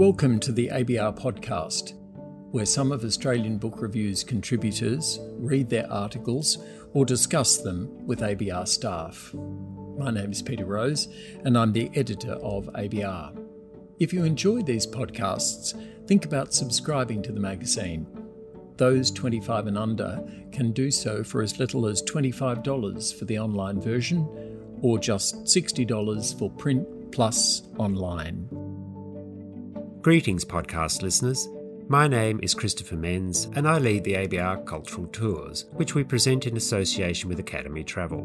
Welcome to the ABR podcast, where some of Australian Book Review's contributors read their articles or discuss them with ABR staff. My name is Peter Rose, and I'm the editor of ABR. If you enjoy these podcasts, think about subscribing to the magazine. Those 25 and under can do so for as little as $25 for the online version or just $60 for print plus online. Greetings, podcast listeners. My name is Christopher Menz, and I lead the ABR Cultural Tours, which we present in association with Academy Travel.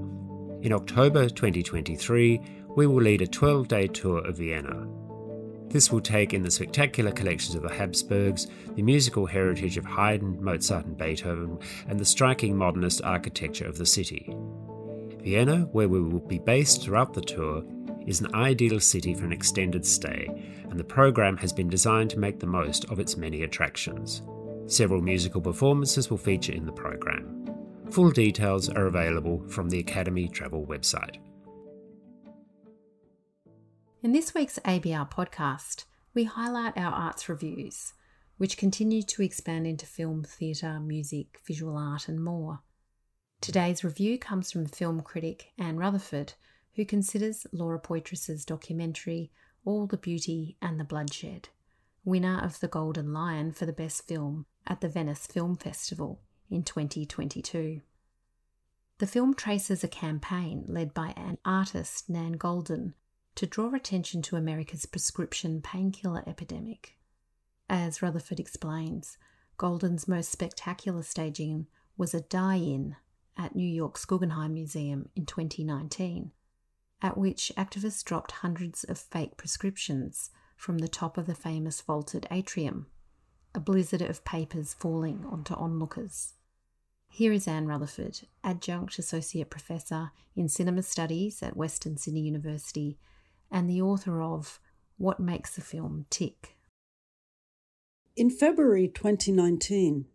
In October 2023, we will lead a 12 day tour of Vienna. This will take in the spectacular collections of the Habsburgs, the musical heritage of Haydn, Mozart, and Beethoven, and the striking modernist architecture of the city. Vienna, where we will be based throughout the tour, is an ideal city for an extended stay, and the program has been designed to make the most of its many attractions. Several musical performances will feature in the program. Full details are available from the Academy Travel website. In this week's ABR podcast, we highlight our arts reviews, which continue to expand into film, theatre, music, visual art, and more. Today's review comes from film critic Anne Rutherford, who considers Laura Poitras's documentary All the Beauty and the Bloodshed, winner of the Golden Lion for the Best Film at the Venice Film Festival in 2022. The film traces a campaign led by an artist, Nan Goldin, to draw attention to America's prescription painkiller epidemic. As Rutherford explains, Goldin's most spectacular staging was a die in at New York's Guggenheim Museum in 2019 at which activists dropped hundreds of fake prescriptions from the top of the famous vaulted atrium, a blizzard of papers falling onto onlookers. Here is Anne Rutherford, Adjunct Associate Professor in Cinema Studies at Western Sydney University and the author of What Makes a Film Tick. In February 2019,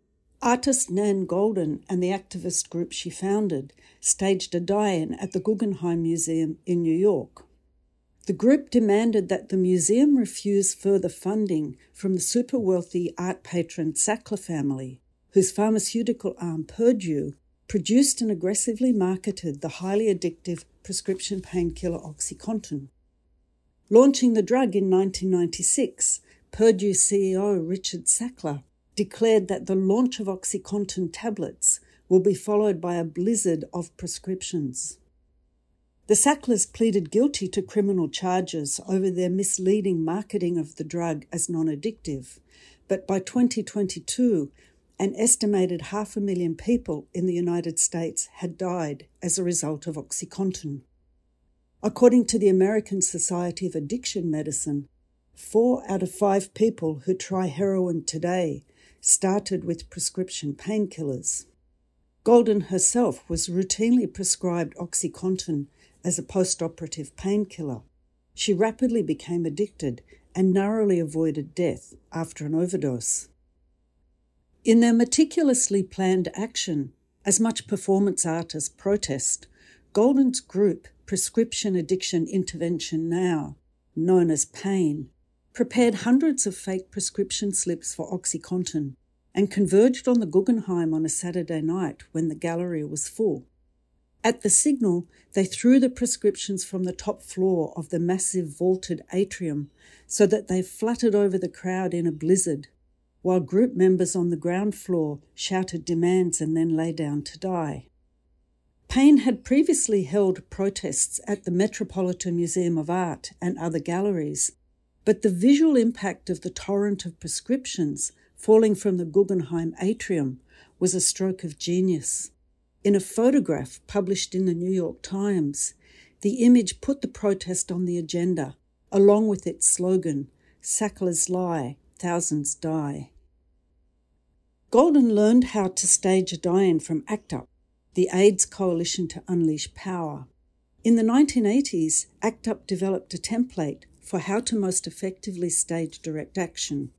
Artist Nan Goldin and the activist group she founded staged a die in at the Guggenheim Museum in New York. The group demanded that the museum refuse further funding from the super wealthy art patron Sackler family, whose pharmaceutical arm Purdue produced and aggressively marketed the highly addictive prescription painkiller Oxycontin. Launching the drug in 1996, Purdue CEO Richard Sackler declared that the launch of OxyContin tablets will be followed by a blizzard of prescriptions. The Sacklers pleaded guilty to criminal charges over their misleading marketing of the drug as non addictive, but by 2022, an estimated half a million people in the United States had died as a result of OxyContin. According to the American Society of Addiction Medicine, four out of five people who try heroin today started with prescription painkillers. Goldin herself was routinely prescribed Oxycontin as a post-operative painkiller. She rapidly became addicted and narrowly avoided death after an overdose. In their meticulously planned action, as much performance art as protest, Goldin's group, Prescription Addiction Intervention Now, known as PAIN, prepared hundreds of fake prescription slips for Oxycontin, and converged on the Guggenheim on a Saturday night when the gallery was full. At the signal, they threw the prescriptions from the top floor of the massive vaulted atrium so that they fluttered over the crowd in a blizzard, while group members on the ground floor shouted demands and then lay down to die. Pain had previously held protests at the Metropolitan Museum of Art and other galleries, but the visual impact of the torrent of prescriptions falling from the Guggenheim atrium was a stroke of genius. In a photograph published in the New York Times, the image put the protest on the agenda, along with its slogan, Sackler's Lie, Thousands Die. Goldin learned how to stage a die-in from ACT UP, the AIDS coalition to unleash power. In the 1980s, ACT UP developed a template for how to most effectively stage direct action.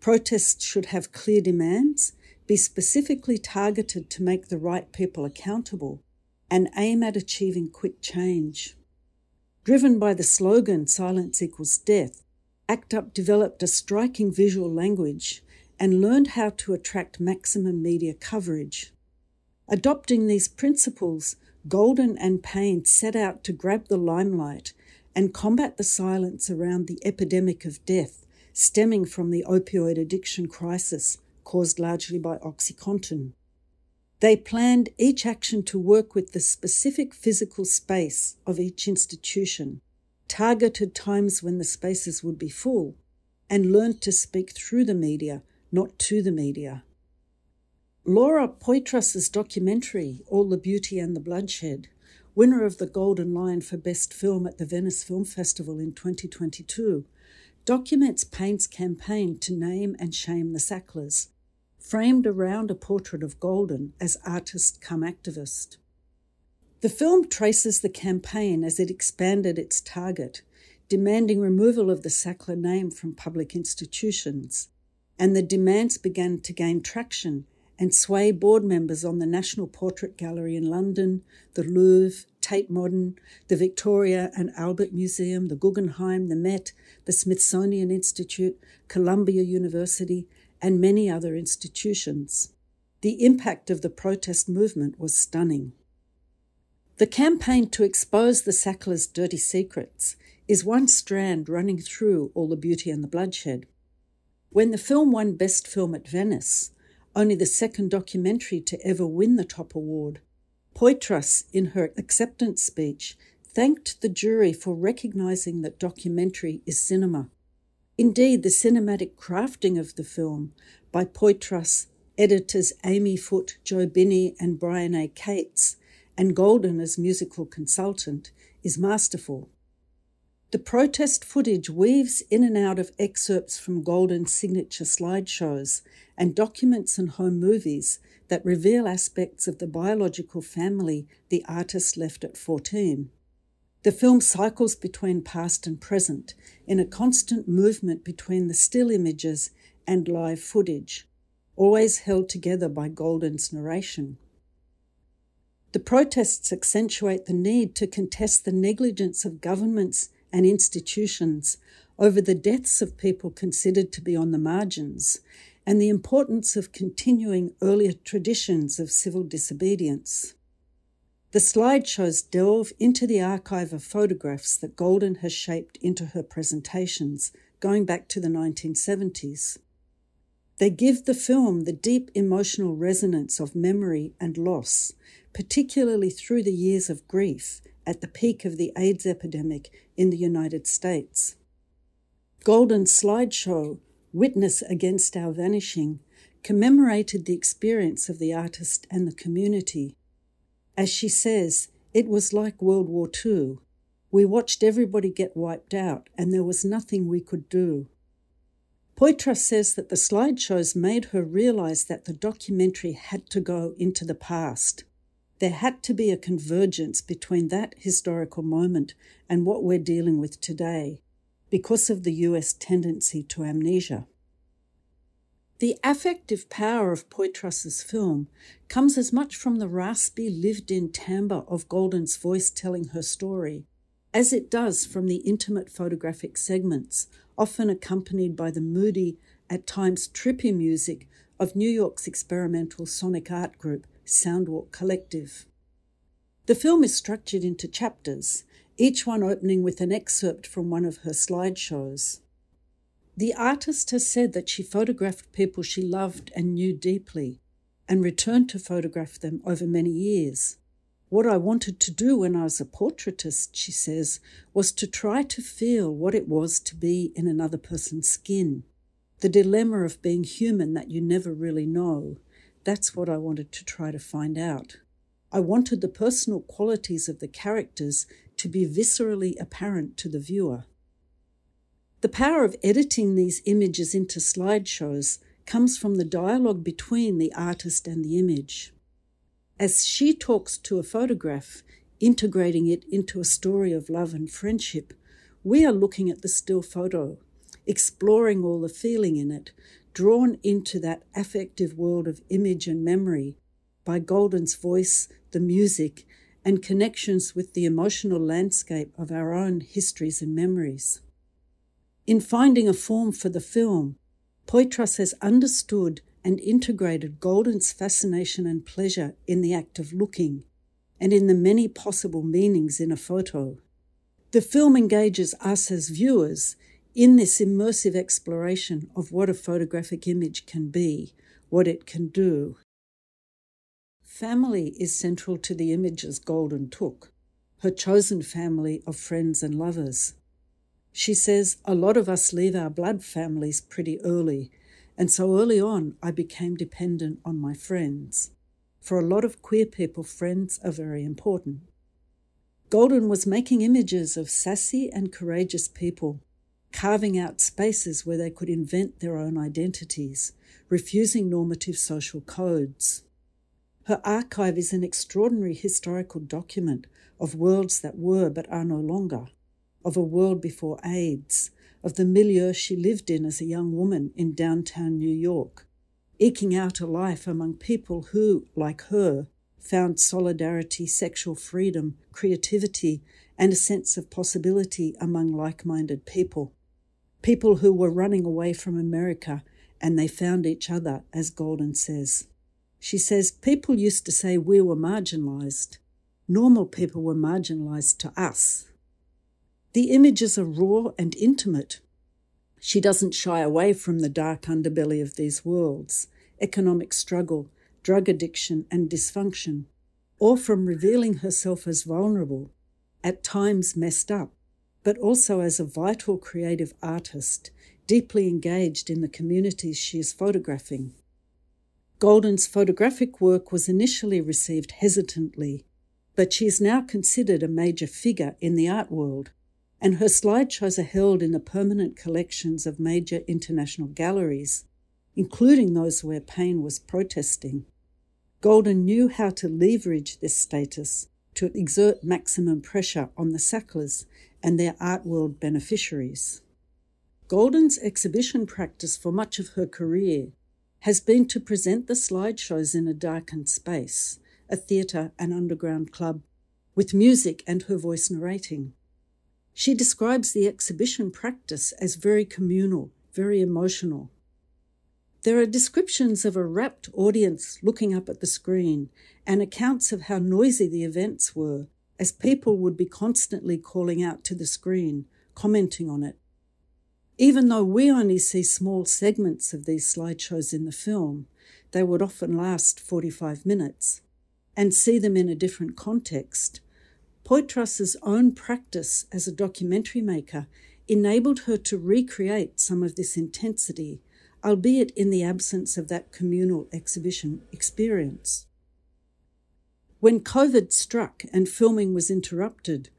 Protests should have clear demands, be specifically targeted to make the right people accountable, and aim at achieving quick change. Driven by the slogan Silence equals death, ACT UP developed a striking visual language and learned how to attract maximum media coverage. Adopting these principles, Goldin and PAIN set out to grab the limelight and combat the silence around the epidemic of death stemming from the opioid addiction crisis caused largely by OxyContin. They planned each action to work with the specific physical space of each institution, targeted times when the spaces would be full, and learned to speak through the media, not to the media. Laura Poitras's documentary, All the Beauty and the Bloodshed, winner of the Golden Lion for Best Film at the Venice Film Festival in 2022, documents PAIN's campaign to name and shame the Sacklers, framed around a portrait of Goldin as artist come activist. The film traces the campaign as it expanded its target, demanding removal of the Sackler name from public institutions, and the demands began to gain traction and sway board members on the National Portrait Gallery in London, the Louvre, Tate Modern, the Victoria and Albert Museum, the Guggenheim, the Met, the Smithsonian Institute, Columbia University, and many other institutions. The impact of the protest movement was stunning. The campaign to expose the Sacklers' dirty secrets is one strand running through All the Beauty and the Bloodshed. When the film won Best Film at Venice, only the second documentary to ever win the top award. Poitras, in her acceptance speech, thanked the jury for recognizing that documentary is cinema. Indeed, the cinematic crafting of the film by Poitras, editors Amy Foote, Joe Bini, and Brian A. Kates, and Goldin as musical consultant, is masterful. The protest footage weaves in and out of excerpts from Goldin's signature slideshows and documents and home movies that reveal aspects of the biological family the artist left at 14. The film cycles between past and present in a constant movement between the still images and live footage, always held together by Goldin's narration. The protests accentuate the need to contest the negligence of governments and institutions over the deaths of people considered to be on the margins and the importance of continuing earlier traditions of civil disobedience. The slideshows delve into the archive of photographs that Goldin has shaped into her presentations, going back to the 1970s. They give the film the deep emotional resonance of memory and loss, particularly through the years of grief at the peak of the AIDS epidemic in the United States. Goldin's slideshow, Witness Against Our Vanishing, commemorated the experience of the artist and the community. As she says, it was like World War II. We watched everybody get wiped out, and there was nothing we could do. Poitras says that the slideshows made her realize that the documentary had to go into the past. There had to be a convergence between that historical moment and what we're dealing with today because of the US tendency to amnesia. The affective power of Poitras's film comes as much from the raspy, lived in timbre of Goldin's voice telling her story as it does from the intimate photographic segments, often accompanied by the moody, at times trippy music of New York's experimental sonic art group Soundwalk Collective. The film is structured into chapters, each one opening with an excerpt from one of her slideshows. The artist has said that she photographed people she loved and knew deeply, and returned to photograph them over many years. What I wanted to do when I was a portraitist, she says, was to try to feel what it was to be in another person's skin. The dilemma of being human that you never really know. That's what I wanted to try to find out. I wanted the personal qualities of the characters to be viscerally apparent to the viewer. The power of editing these images into slideshows comes from the dialogue between the artist and the image. As she talks to a photograph, integrating it into a story of love and friendship, we are looking at the still photo, exploring all the feeling in it, drawn into that affective world of image and memory by Goldin's voice, the music, and connections with the emotional landscape of our own histories and memories. In finding a form for the film, Poitras has understood and integrated Goldin's fascination and pleasure in the act of looking and in the many possible meanings in a photo. The film engages us as viewers in this immersive exploration of what a photographic image can be, what it can do. Family is central to the images Goldin took, her chosen family of friends and lovers. She says, A lot of us leave our blood families pretty early, and so early on I became dependent on my friends. For a lot of queer people, friends are very important. Goldin was making images of sassy and courageous people, carving out spaces where they could invent their own identities, refusing normative social codes. Her archive is an extraordinary historical document of worlds that were but are no longer, of a world before AIDS, of the milieu she lived in as a young woman in downtown New York, eking out a life among people who, like her, found solidarity, sexual freedom, creativity, and a sense of possibility among like minded people. People who were running away from America and they found each other, as Goldin says. She says, People used to say we were marginalized. Normal people were marginalized to us. The images are raw and intimate. She doesn't shy away from the dark underbelly of these worlds economic struggle, drug addiction, and dysfunction, or from revealing herself as vulnerable, at times messed up, but also as a vital creative artist, deeply engaged in the communities she is photographing. Goldin's photographic work was initially received hesitantly, but she is now considered a major figure in the art world and her slideshows are held in the permanent collections of major international galleries, including those where PAIN was protesting. Goldin knew how to leverage this status to exert maximum pressure on the Sacklers and their art world beneficiaries. Goldin's exhibition practice for much of her career has been to present the slideshows in a darkened space, a theatre and underground club, with music and her voice narrating. She describes the exhibition practice as very communal, very emotional. There are descriptions of a rapt audience looking up at the screen and accounts of how noisy the events were, as people would be constantly calling out to the screen, commenting on it. Even though we only see small segments of these slideshows in the film, they would often last 45 minutes, and see them in a different context, Poitras's own practice as a documentary maker enabled her to recreate some of this intensity, albeit in the absence of that communal exhibition experience. When COVID struck and filming was interrupted,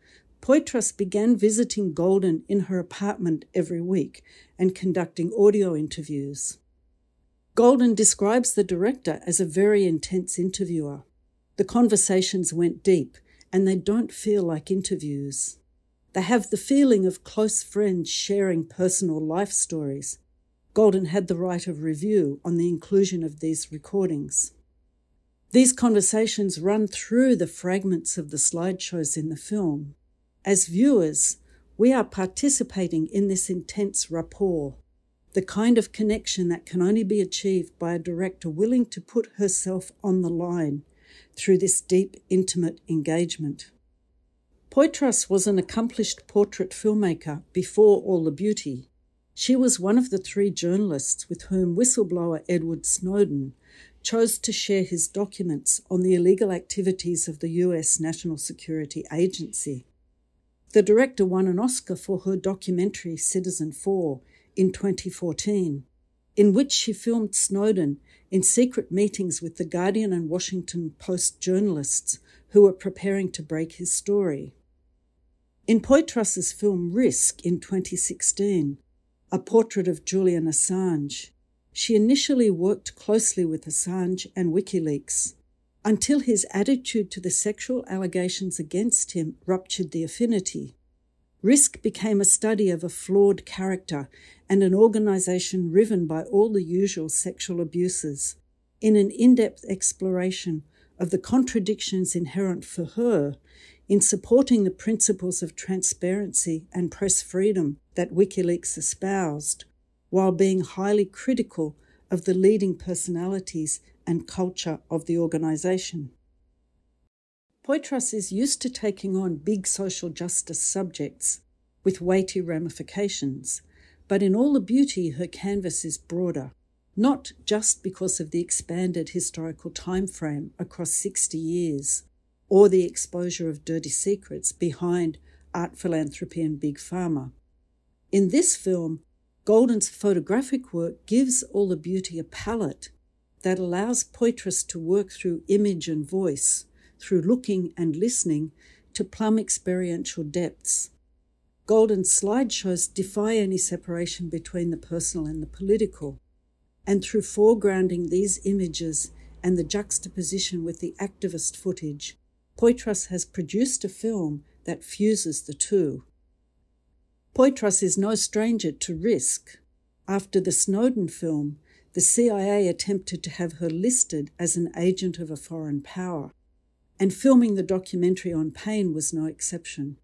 Poitras began visiting Goldin in her apartment every week and conducting audio interviews. Goldin describes the director as a very intense interviewer. The conversations went deep and they don't feel like interviews. They have the feeling of close friends sharing personal life stories. Goldin had the right of review on the inclusion of these recordings. These conversations run through the fragments of the slideshows in the film. As viewers, we are participating in this intense rapport, the kind of connection that can only be achieved by a director willing to put herself on the line through this deep, intimate engagement. Poitras was an accomplished portrait filmmaker before All the Beauty. She was one of the three journalists with whom whistleblower Edward Snowden chose to share his documents on the illegal activities of the US National Security Agency. The director won an Oscar for her documentary Citizenfour in 2014, in which she filmed Snowden in secret meetings with the Guardian and Washington Post journalists who were preparing to break his story. In Poitras's film Risk in 2016, a portrait of Julian Assange, she initially worked closely with Assange and WikiLeaks until his attitude to the sexual allegations against him ruptured the affinity. Risk became a study of a flawed character and an organization riven by all the usual sexual abuses, in an in depth exploration of the contradictions inherent for her in supporting the principles of transparency and press freedom that WikiLeaks espoused, while being highly critical of the leading personalities and culture of the organisation. Poitras is used to taking on big social justice subjects with weighty ramifications, but in all the beauty, her canvas is broader, not just because of the expanded historical time frame across 60 years or the exposure of dirty secrets behind art philanthropy and big pharma. In this film, Goldin's photographic work gives all the beauty a palette that allows Poitras to work through image and voice, through looking and listening, to plumb experiential depths. Goldin's slideshows defy any separation between the personal and the political, and through foregrounding these images and the juxtaposition with the activist footage, Poitras has produced a film that fuses the two. Poitras is no stranger to risk. After the Snowden film, the CIA attempted to have her listed as an agent of a foreign power, and filming the documentary on PAIN was no exception.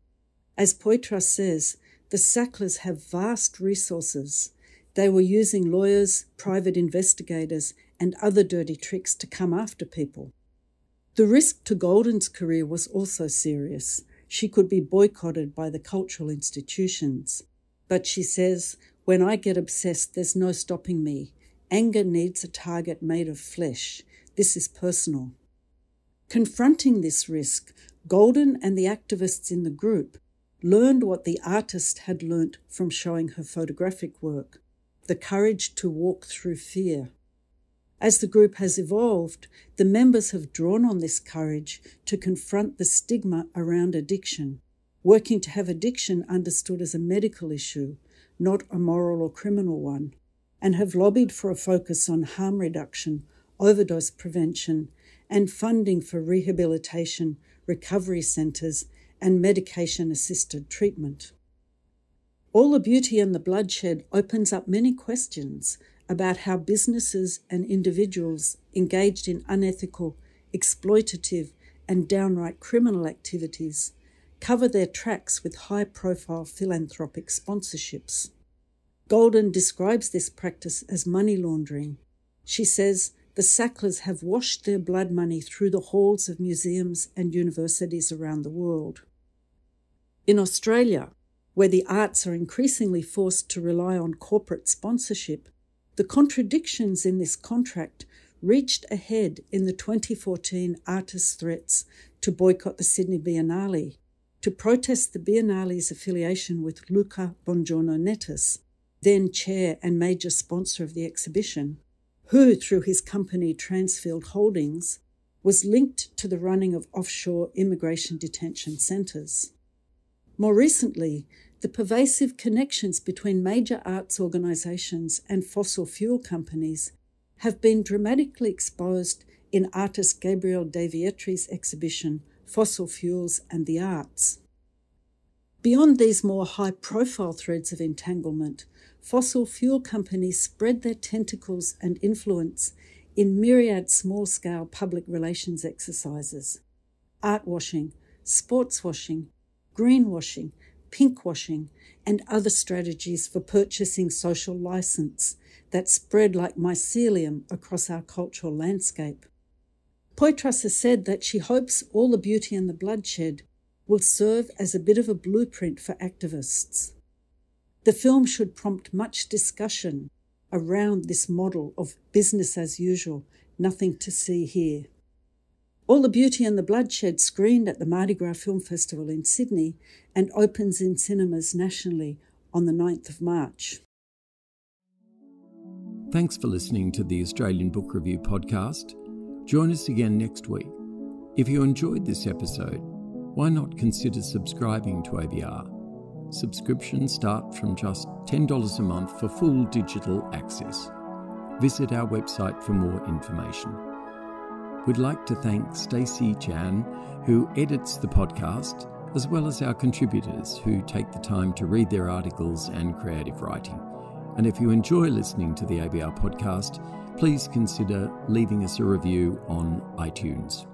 As Poitras says, the Sacklers have vast resources. They were using lawyers, private investigators, and other dirty tricks to come after people. The risk to Goldin's career was also serious. She could be boycotted by the cultural institutions. But she says, When I get obsessed, there's no stopping me. Anger needs a target made of flesh. This is personal. Confronting this risk, Goldin and the activists in the group learned what the artist had learnt from showing her photographic work the courage to walk through fear. As the group has evolved, the members have drawn on this courage to confront the stigma around addiction, working to have addiction understood as a medical issue, not a moral or criminal one, and have lobbied for a focus on harm reduction, overdose prevention, and funding for rehabilitation, recovery centres, and medication assisted treatment. All the beauty and the bloodshed opens up many questions about how businesses and individuals engaged in unethical, exploitative, and downright criminal activities cover their tracks with high profile philanthropic sponsorships. Goldin describes this practice as money laundering. She says the Sacklers have washed their blood money through the halls of museums and universities around the world. In Australia, where the arts are increasingly forced to rely on corporate sponsorship, the contradictions in this contract reached a head in the 2014 artists' threats to boycott the Sydney Biennale, to protest the Biennale's affiliation with Luca Belgiorno Nettis, then chair and major sponsor of the exhibition, who, through his company Transfield Holdings, was linked to the running of offshore immigration detention centres. More recently, the pervasive connections between major arts organisations and fossil fuel companies have been dramatically exposed in artist Gabriel De exhibition Fossil Fuels and the Arts. Beyond these more high profile threads of entanglement, fossil fuel companies spread their tentacles and influence in myriad small scale public relations exercises art washing, sports washing, greenwashing, pinkwashing, and other strategies for purchasing social license that spread like mycelium across our cultural landscape. Poitras has said that she hopes all the beauty and the bloodshed will serve as a bit of a blueprint for activists. The film should prompt much discussion around this model of business as usual, nothing to see here. All the Beauty and the Bloodshed screened at the Mardi Gras Film Festival in Sydney and opens in cinemas nationally on the 9th of March. Thanks for listening to the Australian Book Review podcast. Join us again next week. If you enjoyed this episode, why not consider subscribing to ABR? Subscriptions start from just $10 a month for full digital access. Visit our website for more information. We'd like to thank Stacey Chan, who edits the podcast, as well as our contributors who take the time to read their articles and creative writing. And if you enjoy listening to the ABR podcast, please consider leaving us a review on iTunes.